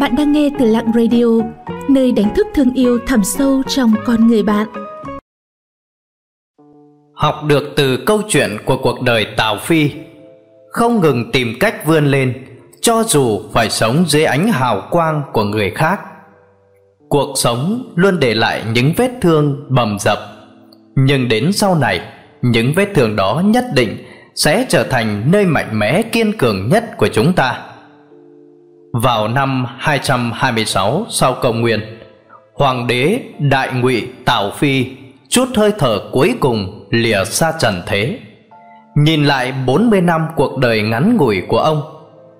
Bạn đang nghe từ Lặng Radio, nơi đánh thức thương yêu thẳm sâu trong con người bạn. Học được từ câu chuyện của cuộc đời Tào Phi, không ngừng tìm cách vươn lên, cho dù phải sống dưới ánh hào quang của người khác. Cuộc sống luôn để lại những vết thương bầm dập, nhưng đến sau này, những vết thương đó nhất định sẽ trở thành nơi mạnh mẽ kiên cường nhất của chúng ta. Vào năm 226 sau công nguyên, Hoàng đế Đại Ngụy Tào Phi chút hơi thở cuối cùng lìa xa trần thế. Nhìn lại 40 năm cuộc đời ngắn ngủi của ông,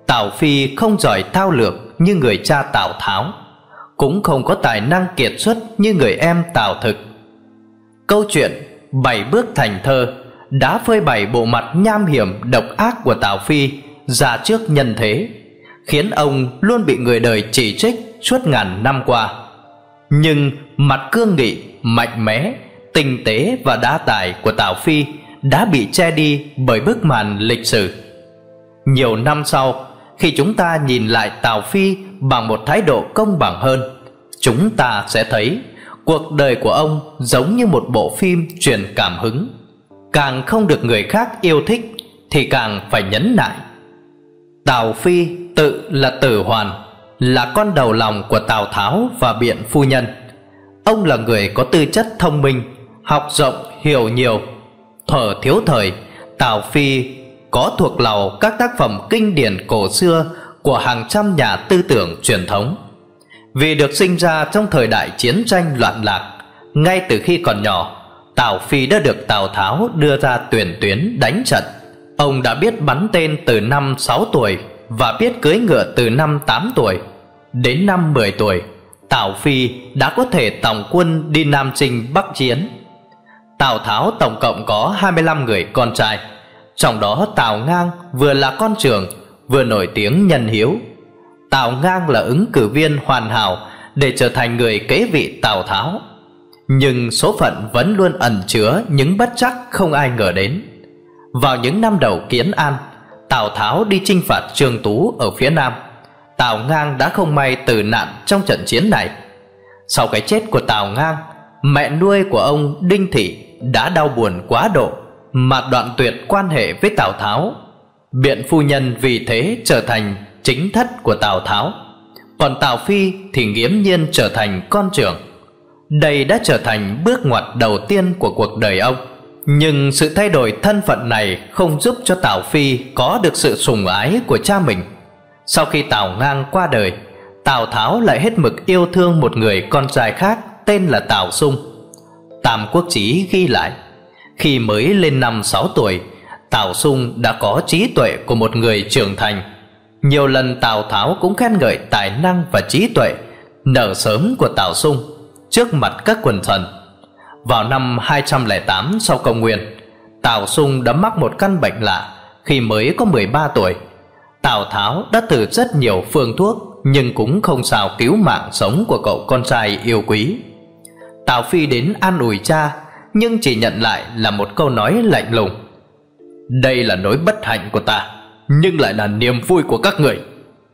Tào Phi không giỏi thao lược như người cha Tào Tháo, cũng không có tài năng kiệt xuất như người em Tào Thực. Câu chuyện Bảy bước thành thơ đã phơi bày bộ mặt nham hiểm độc ác của Tào Phi ra trước nhân thế khiến ông luôn bị người đời chỉ trích suốt ngàn năm qua. Nhưng mặt cương nghị, mạnh mẽ, tinh tế và đa tài của Tào Phi đã bị che đi bởi bức màn lịch sử. Nhiều năm sau, khi chúng ta nhìn lại Tào Phi bằng một thái độ công bằng hơn, chúng ta sẽ thấy cuộc đời của ông giống như một bộ phim truyền cảm hứng. Càng không được người khác yêu thích thì càng phải nhấn nại. Tào Phi tự là tử hoàn Là con đầu lòng của Tào Tháo và Biện Phu Nhân. Ông là người có tư chất thông minh Học rộng, hiểu nhiều. Thở thiếu thời Tào Phi có thuộc lầu các tác phẩm kinh điển cổ xưa Của hàng trăm nhà tư tưởng truyền thống. Vì được sinh ra trong thời đại chiến tranh loạn lạc Ngay từ khi còn nhỏ Tào Phi đã được Tào Tháo đưa ra tuyển tuyến đánh trận. Ông đã biết bắn tên từ năm 6 tuổi và biết cưới ngựa từ năm 8 tuổi. Đến năm 10 tuổi, Tào Phi đã có thể tổng quân đi Nam Trinh Bắc Chiến. Tào Tháo tổng cộng có 25 người con trai, trong đó Tào Ngang vừa là con trưởng, vừa nổi tiếng nhân hiếu. Tào Ngang là ứng cử viên hoàn hảo để trở thành người kế vị Tào Tháo. Nhưng số phận vẫn luôn ẩn chứa những bất chắc không ai ngờ đến. Vào những năm đầu kiến an, Tào Tháo đi chinh phạt Trương Tú ở phía Nam. Tào Ngang đã không may tử nạn trong trận chiến này. Sau cái chết của Tào Ngang, Mẹ nuôi của ông Đinh Thị đã đau buồn quá độ Mà đoạn tuyệt quan hệ với Tào Tháo. Biện phu nhân vì thế trở thành chính thất của Tào Tháo. Còn Tào Phi thì nghiễm nhiên trở thành con trưởng. Đây đã trở thành bước ngoặt đầu tiên của cuộc đời ông nhưng sự thay đổi thân phận này không giúp cho Tào Phi có được sự sùng ái của cha mình. Sau khi Tào Ngang qua đời, Tào Tháo lại hết mực yêu thương một người con trai khác tên là Tào Sung. Tam Quốc Chí ghi lại, khi mới lên năm 6 tuổi, Tào Sung đã có trí tuệ của một người trưởng thành. Nhiều lần Tào Tháo cũng khen ngợi tài năng và trí tuệ nở sớm của Tào Sung trước mặt các quần thần. Vào năm 208 sau công nguyên, Tào Sung đã mắc một căn bệnh lạ Khi mới có 13 tuổi. Tào Tháo đã thử rất nhiều phương thuốc Nhưng cũng không sao cứu mạng sống của cậu con trai yêu quý. Tào Phi đến an ủi cha, Nhưng chỉ nhận lại là một câu nói lạnh lùng. Đây là nỗi bất hạnh của ta, Nhưng lại là niềm vui của các người.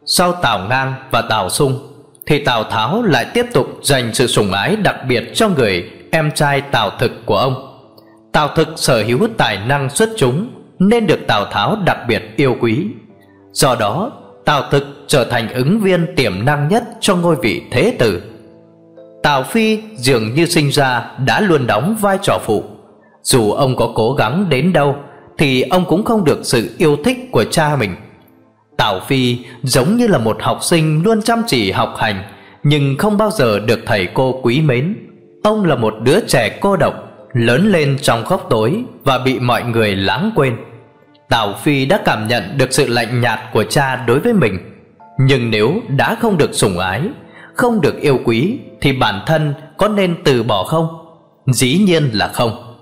Sau Tào Ngang và Tào Sung thì Tào Tháo lại tiếp tục dành sự sủng ái đặc biệt cho người em trai Tào Thực của ông. Tào Thực sở hữu tài năng xuất chúng nên được Tào Tháo đặc biệt yêu quý. Do đó, Tào Thực trở thành ứng viên tiềm năng nhất cho ngôi vị thế tử. Tào Phi dường như sinh ra đã luôn đóng vai trò phụ. Dù ông có cố gắng đến đâu thì ông cũng không được sự yêu thích của cha mình. Tào Phi giống như là một học sinh luôn chăm chỉ học hành, nhưng không bao giờ được thầy cô quý mến. Ông là một đứa trẻ cô độc, Lớn lên trong góc tối Và bị mọi người lãng quên Tào Phi đã cảm nhận được sự lạnh nhạt của cha đối với mình, Nhưng nếu đã không được sủng ái, Không được yêu quý Thì bản thân có nên từ bỏ không? Dĩ nhiên là không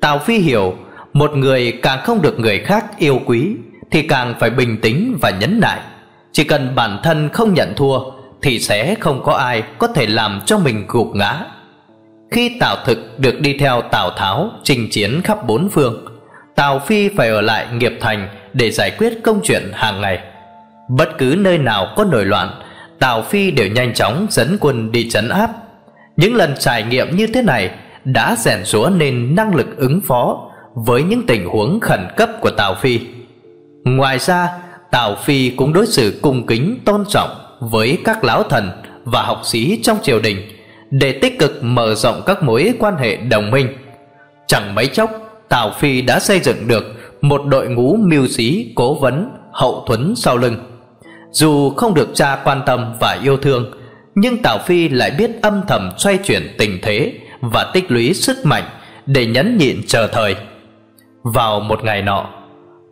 Tào Phi hiểu, Một người càng không được người khác yêu quý thì càng phải bình tĩnh và nhấn nại. Chỉ cần bản thân không nhận thua, Thì sẽ không có ai có thể làm cho mình gục ngã. Khi Tào Thực được đi theo Tào Tháo chinh chiến khắp bốn phương, Tào Phi phải ở lại nghiệp thành để giải quyết công chuyện hàng ngày. Bất cứ nơi nào có nổi loạn, Tào Phi đều nhanh chóng dẫn quân đi trấn áp. Những lần trải nghiệm như thế này Đã rèn rũa nên năng lực ứng phó Với những tình huống khẩn cấp của Tào Phi. Ngoài ra, Tào Phi cũng đối xử cung kính, tôn trọng Với các lão thần và học sĩ trong triều đình Để tích cực mở rộng các mối quan hệ đồng minh. Chẳng mấy chốc, Tào Phi đã xây dựng được Một đội ngũ mưu sĩ cố vấn Hậu thuẫn sau lưng. Dù không được cha quan tâm và yêu thương, Nhưng Tào Phi lại biết âm thầm xoay chuyển tình thế Và tích lũy sức mạnh Để nhẫn nhịn chờ thời. Vào một ngày nọ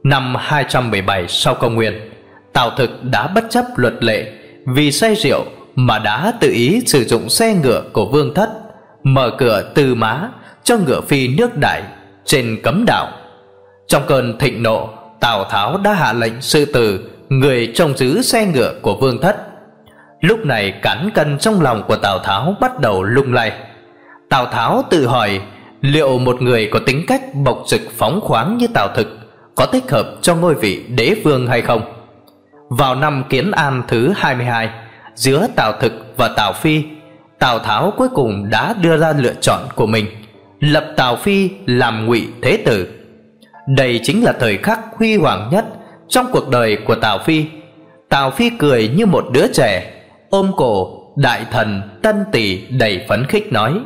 Năm 217 sau công nguyên, Tào Thực đã bất chấp luật lệ Vì say rượu mà đã tự ý sử dụng xe ngựa của vương thất, Mở cửa từ má cho ngựa phi nước đại trên cấm đảo Trong cơn thịnh nộ, Tào Tháo đã hạ lệnh sư tử, Người trông giữ xe ngựa của vương thất. Lúc này cán cân trong lòng của Tào Tháo bắt đầu lung lay. Tào Tháo tự hỏi Liệu một người có tính cách bộc trực phóng khoáng như Tào Thực có thích hợp cho ngôi vị đế vương hay không Vào năm Kiến An thứ 22 Giữa Tào Thực và Tào Phi Tào Tháo cuối cùng đã đưa ra lựa chọn của mình Lập Tào Phi làm ngụy Thế Tử đây chính là thời khắc huy hoàng nhất trong cuộc đời của Tào Phi. Tào Phi cười như một đứa trẻ, ôm cổ đại thần Tân Tỷ đầy phấn khích nói: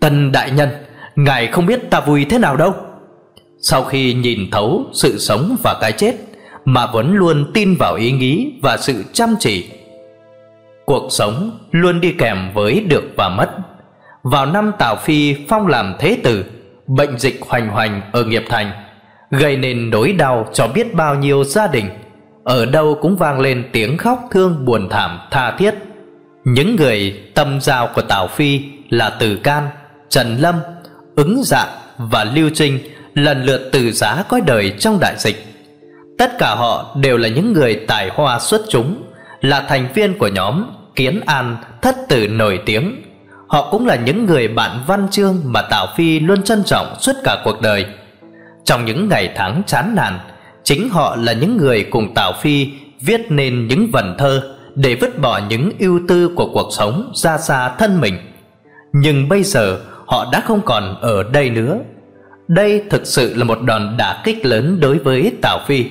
"Tân đại nhân, ngài không biết ta vui thế nào đâu." Sau khi nhìn thấu sự sống và cái chết mà vẫn luôn tin vào ý nghĩ và sự chăm chỉ. Cuộc sống luôn đi kèm với được và mất. Vào năm Tào Phi phong làm thế tử, bệnh dịch hoành hoành ở Nghiệp Thành gây nên nỗi đau cho biết bao nhiêu gia đình ở đâu cũng vang lên tiếng khóc thương buồn thảm tha thiết những người tâm giao của tào phi là từ can trần lâm ứng dạ và lưu trinh lần lượt từ giá cõi đời trong đại dịch. Tất cả họ đều là những người tài hoa xuất chúng, là thành viên của nhóm kiến an thất tử nổi tiếng. Họ cũng là những người bạn văn chương mà tào phi luôn trân trọng suốt cả cuộc đời. Trong những ngày tháng chán nản, Chính họ là những người cùng Tào Phi Viết nên những vần thơ Để vứt bỏ những ưu tư của cuộc sống Ra xa thân mình. Nhưng bây giờ họ đã không còn ở đây nữa. Đây thực sự là một đòn đả kích lớn đối với Tào Phi.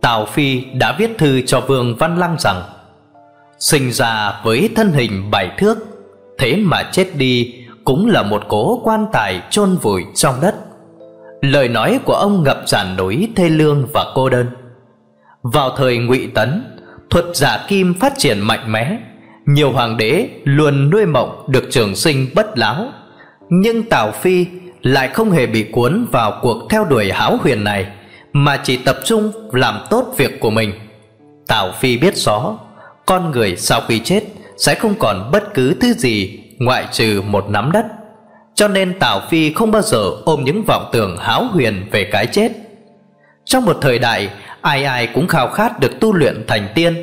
Tào Phi đã viết thư cho Vương Văn Lăng rằng, Sinh ra với thân hình bảy thước, Thế mà chết đi cũng là một cố quan tài chôn vùi trong đất. Lời nói của ông ngập tràn nỗi thê lương và cô đơn. Vào thời ngụy Tấn, Thuật giả kim phát triển mạnh mẽ, Nhiều hoàng đế luôn nuôi mộng được trường sinh bất láo Nhưng Tào Phi lại không hề bị cuốn vào cuộc theo đuổi háo huyền này, Mà chỉ tập trung làm tốt việc của mình. Tào Phi biết rõ, Con người sau khi chết sẽ không còn bất cứ thứ gì ngoại trừ một nắm đất. Cho nên Tào Phi không bao giờ ôm những vọng tưởng háo huyền về cái chết. Trong một thời đại, Ai ai cũng khao khát được tu luyện thành tiên.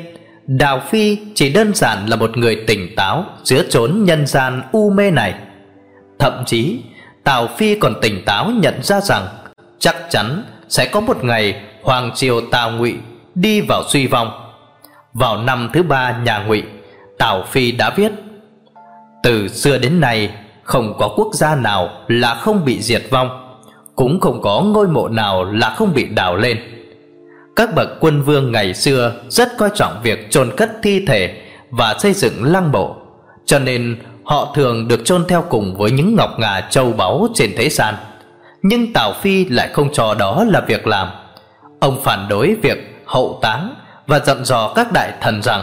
Đào Phi chỉ đơn giản là một người tỉnh táo Giữa chốn nhân gian u mê này. Thậm chí Tào Phi còn tỉnh táo nhận ra rằng Chắc chắn sẽ có một ngày Hoàng triều Tào Ngụy đi vào suy vong. Vào năm thứ ba nhà Ngụy, Tào Phi đã viết, Từ xưa đến nay, không có quốc gia nào là không bị diệt vong, cũng không có ngôi mộ nào là không bị đào lên. Các bậc quân vương ngày xưa rất coi trọng việc chôn cất thi thể và xây dựng lăng mộ, cho nên họ thường được chôn theo cùng với những ngọc ngà châu báu trên thế gian. Nhưng tào phi lại không cho đó là việc làm. Ông phản đối việc hậu táng và dặn dò các đại thần rằng,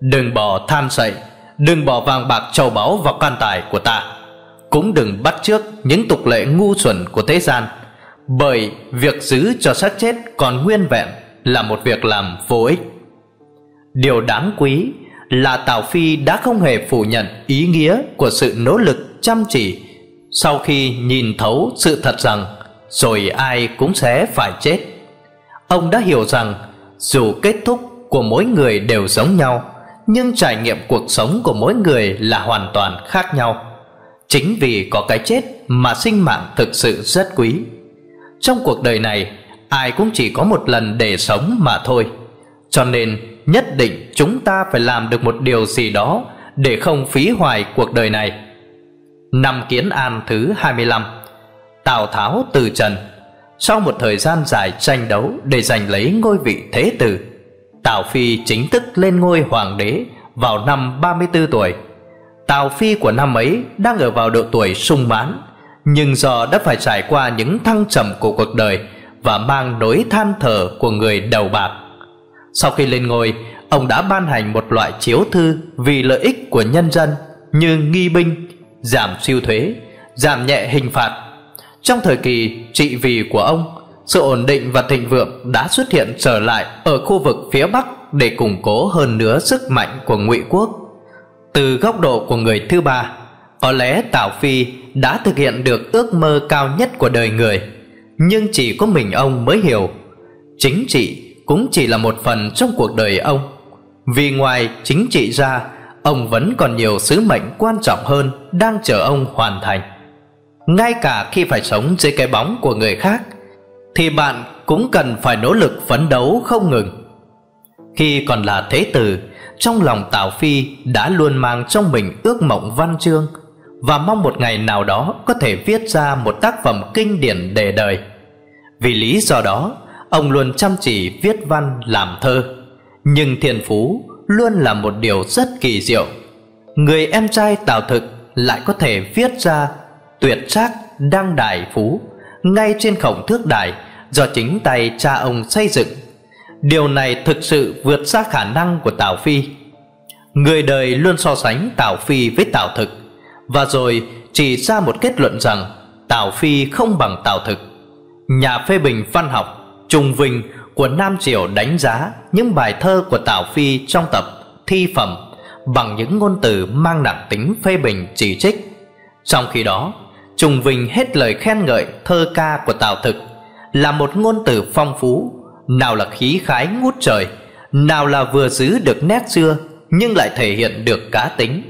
đừng bỏ than sậy, Đừng bỏ vàng bạc châu báu vào quan tài của ta. Cũng đừng bắt chước những tục lệ ngu xuẩn của thế gian, Bởi việc giữ cho xác chết còn nguyên vẹn Là một việc làm vô ích. Điều đáng quý là Tào Phi đã không hề phủ nhận ý nghĩa của sự nỗ lực chăm chỉ. Sau khi nhìn thấu sự thật rằng, Rồi ai cũng sẽ phải chết. Ông đã hiểu rằng, dù kết thúc của mỗi người đều giống nhau, nhưng trải nghiệm cuộc sống của mỗi người là hoàn toàn khác nhau. Chính vì có cái chết mà sinh mạng thực sự rất quý. Trong cuộc đời này, ai cũng chỉ có một lần để sống mà thôi. Cho nên Nhất định chúng ta phải làm được một điều gì đó Để không phí hoài cuộc đời này. Năm Kiến An thứ 25 Tào Tháo từ trần. Sau một thời gian dài tranh đấu Để giành lấy ngôi vị thế tử, Tào Phi chính thức lên ngôi hoàng đế Vào năm 34 tuổi. Tào Phi của năm ấy Đang ở vào độ tuổi sung mãn, Nhưng do đã phải trải qua những thăng trầm của cuộc đời Và mang nỗi than thở của người đầu bạc. Sau khi lên ngôi Ông đã ban hành một loại chiếu thư Vì lợi ích của nhân dân Như nghi binh Giảm siêu thuế Giảm nhẹ hình phạt trong thời kỳ trị vì của ông, sự ổn định và thịnh vượng đã xuất hiện trở lại ở khu vực phía Bắc để củng cố hơn nữa sức mạnh của Ngụy quốc. Từ góc độ của người thứ ba, có lẽ Tào Phi đã thực hiện được ước mơ cao nhất của đời người, nhưng chỉ có mình ông mới hiểu. Chính trị cũng chỉ là một phần trong cuộc đời ông. Vì ngoài chính trị ra, ông vẫn còn nhiều sứ mệnh quan trọng hơn đang chờ ông hoàn thành. Ngay cả khi phải sống dưới cái bóng của người khác thì bạn cũng cần phải nỗ lực phấn đấu không ngừng. Khi còn là thế tử trong lòng tào phi đã luôn mang trong mình ước mộng văn chương và mong một ngày nào đó có thể viết ra một tác phẩm kinh điển để đời. Vì lý do đó ông luôn chăm chỉ viết văn làm thơ. Nhưng thiên phú luôn là một điều rất kỳ diệu. Người em trai tào thực lại có thể viết ra tuyệt sắc đăng đài phú ngay trên khổng thước đài do chính tay cha ông xây dựng. Điều này thực sự vượt xa khả năng của tào phi. Người đời luôn so sánh tào phi với tào thực. Và rồi chỉ ra một kết luận rằng tào phi không bằng tào thực. Nhà phê bình văn học trung vinh của nam triều đánh giá những bài thơ của tào phi trong tập thi phẩm bằng những ngôn từ mang nặng tính phê bình chỉ trích trong khi đó trùng vinh hết lời khen ngợi thơ ca của Tào Thực là một ngôn từ phong phú, nào là khí khái ngút trời, nào là vừa giữ được nét xưa nhưng lại thể hiện được cá tính.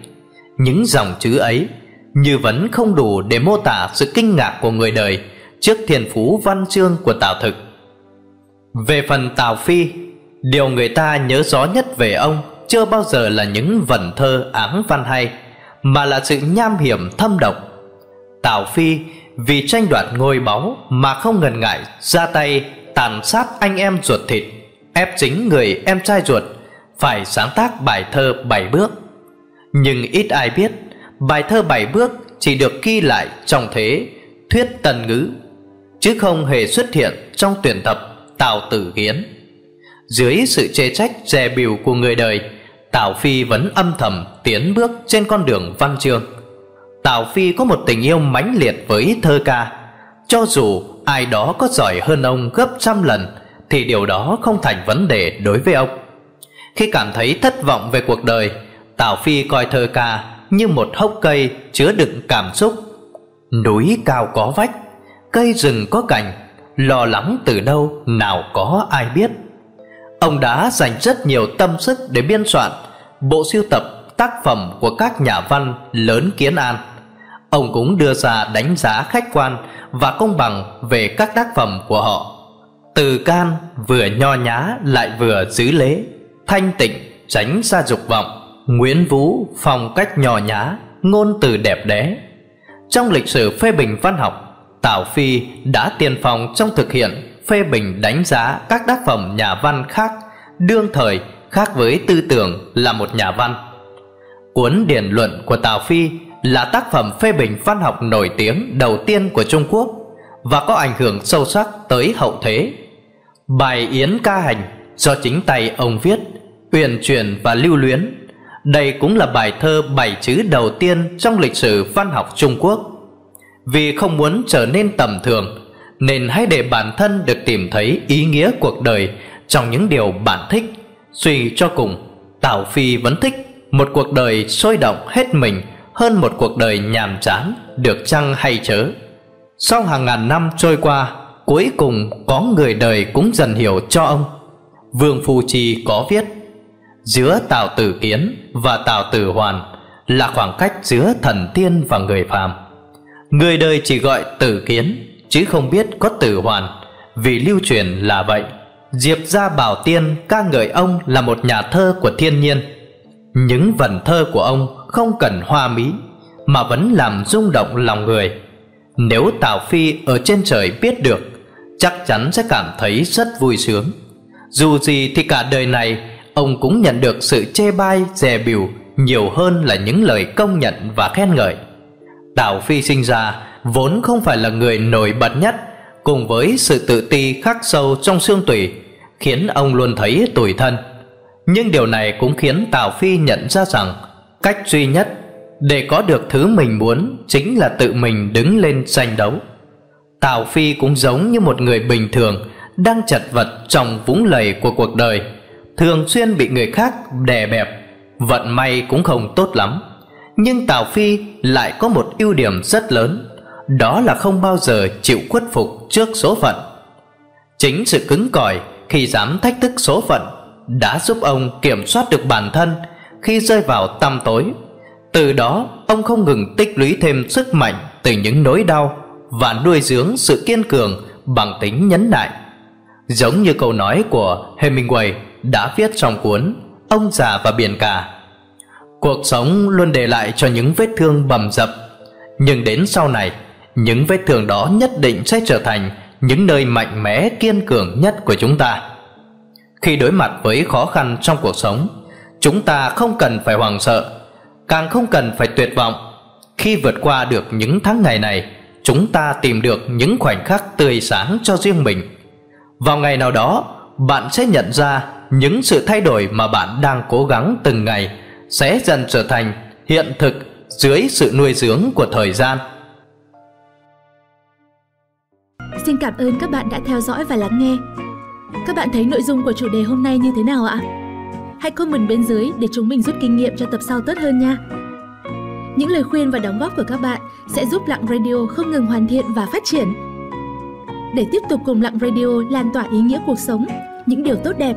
Những dòng chữ ấy như vẫn không đủ để mô tả sự kinh ngạc của người đời trước thiên phú văn chương của Tào Thực. Về phần Tào Phi, điều người ta nhớ rõ nhất về ông chưa bao giờ là những vần thơ áng văn hay, mà là sự nham hiểm thâm độc Tào Phi vì tranh đoạt ngôi báu mà không ngần ngại ra tay tàn sát anh em ruột thịt, ép chính người em trai ruột phải sáng tác bài thơ bảy bước. Nhưng ít ai biết, bài thơ bảy bước chỉ được ghi lại trong thế thuyết tần ngữ, chứ không hề xuất hiện trong tuyển tập Tào Tử Hiến. Dưới sự chê trách dè bỉu của người đời, Tào Phi vẫn âm thầm tiến bước trên con đường văn chương. Tào Phi có một tình yêu mãnh liệt với thơ ca Cho dù ai đó có giỏi hơn ông gấp trăm lần Thì điều đó không thành vấn đề đối với ông Khi cảm thấy thất vọng về cuộc đời Tào Phi coi thơ ca như một hốc cây chứa đựng cảm xúc Núi cao có vách, cây rừng có cành Lo lắng từ đâu nào có ai biết Ông đã dành rất nhiều tâm sức để biên soạn Bộ siêu tập tác phẩm của các nhà văn lớn kiến an ông cũng đưa ra đánh giá khách quan và công bằng về các tác phẩm của họ. Từ can vừa nho nhã lại vừa giữ lễ, thanh tịnh tránh xa dục vọng, Nguyễn Vũ phong cách nho nhã, ngôn từ đẹp đẽ. Trong lịch sử phê bình văn học, Tào Phi đã tiên phong trong thực hiện phê bình đánh giá các tác phẩm nhà văn khác đương thời khác với tư tưởng là một nhà văn. Cuốn điển luận của Tào Phi là tác phẩm phê bình văn học nổi tiếng đầu tiên của Trung Quốc và có ảnh hưởng sâu sắc tới hậu thế. Bài Yến ca hành do chính tay ông viết, uyển chuyển và lưu luyến. Đây cũng là bài thơ bảy chữ đầu tiên trong lịch sử văn học Trung Quốc. Vì không muốn trở nên tầm thường, nên hãy để bản thân được tìm thấy ý nghĩa cuộc đời trong những điều bạn thích. Suy cho cùng, Tào Phi vẫn thích một cuộc đời sôi động hết mình hơn một cuộc đời nhàm chán được chăng hay chớ? Sau hàng ngàn năm trôi qua cuối cùng có người đời cũng dần hiểu cho ông. Vương phu chi có viết giữa tào tử kiến và tào tử hoàn là khoảng cách giữa thần tiên và người phàm người đời chỉ gọi tử kiến chứ không biết có tử hoàn vì lưu truyền là vậy Diệp Gia Bảo Tiên ca ngợi ông là một nhà thơ của thiên nhiên. Những vần thơ của ông không cần hoa mỹ mà vẫn làm rung động lòng người. Nếu Tào Phi ở trên trời biết được, chắc chắn sẽ cảm thấy rất vui sướng. Dù gì thì cả đời này ông cũng nhận được sự chê bai, dè biểu nhiều hơn là những lời công nhận và khen ngợi. Tào Phi sinh ra vốn không phải là người nổi bật nhất, cùng với sự tự ti khắc sâu trong xương tủy, khiến ông luôn thấy tủi thân. Nhưng điều này cũng khiến Tào Phi nhận ra rằng cách duy nhất để có được thứ mình muốn chính là tự mình đứng lên tranh đấu. Tào Phi cũng giống như một người bình thường đang chật vật trong vũng lầy của cuộc đời, thường xuyên bị người khác đè bẹp, vận may cũng không tốt lắm. Nhưng Tào Phi lại có một ưu điểm rất lớn, đó là không bao giờ chịu khuất phục trước số phận. Chính sự cứng cỏi khi dám thách thức số phận đã giúp ông kiểm soát được bản thân khi rơi vào tăm tối. Từ đó, ông không ngừng tích lũy thêm sức mạnh từ những nỗi đau và nuôi dưỡng sự kiên cường bằng tính nhấn nại. Giống như câu nói của Hemingway đã viết trong cuốn Ông già và biển cả. Cuộc sống luôn để lại cho những vết thương bầm dập, nhưng đến sau này, những vết thương đó nhất định sẽ trở thành những nơi mạnh mẽ kiên cường nhất của chúng ta. Khi đối mặt với khó khăn trong cuộc sống, chúng ta không cần phải hoảng sợ, càng không cần phải tuyệt vọng. Khi vượt qua được những tháng ngày này, chúng ta tìm được những khoảnh khắc tươi sáng cho riêng mình vào ngày nào đó bạn sẽ nhận ra những sự thay đổi mà bạn đang cố gắng từng ngày sẽ dần trở thành hiện thực dưới sự nuôi dưỡng của thời gian. Xin cảm ơn các bạn đã theo dõi và lắng nghe. Các bạn thấy nội dung của chủ đề hôm nay như thế nào ạ? Hãy comment bên dưới để chúng mình rút kinh nghiệm cho tập sau tốt hơn nha. Những lời khuyên và đóng góp của các bạn sẽ giúp Lặng Radio không ngừng hoàn thiện và phát triển. Để tiếp tục cùng Lặng Radio lan tỏa ý nghĩa cuộc sống, những điều tốt đẹp,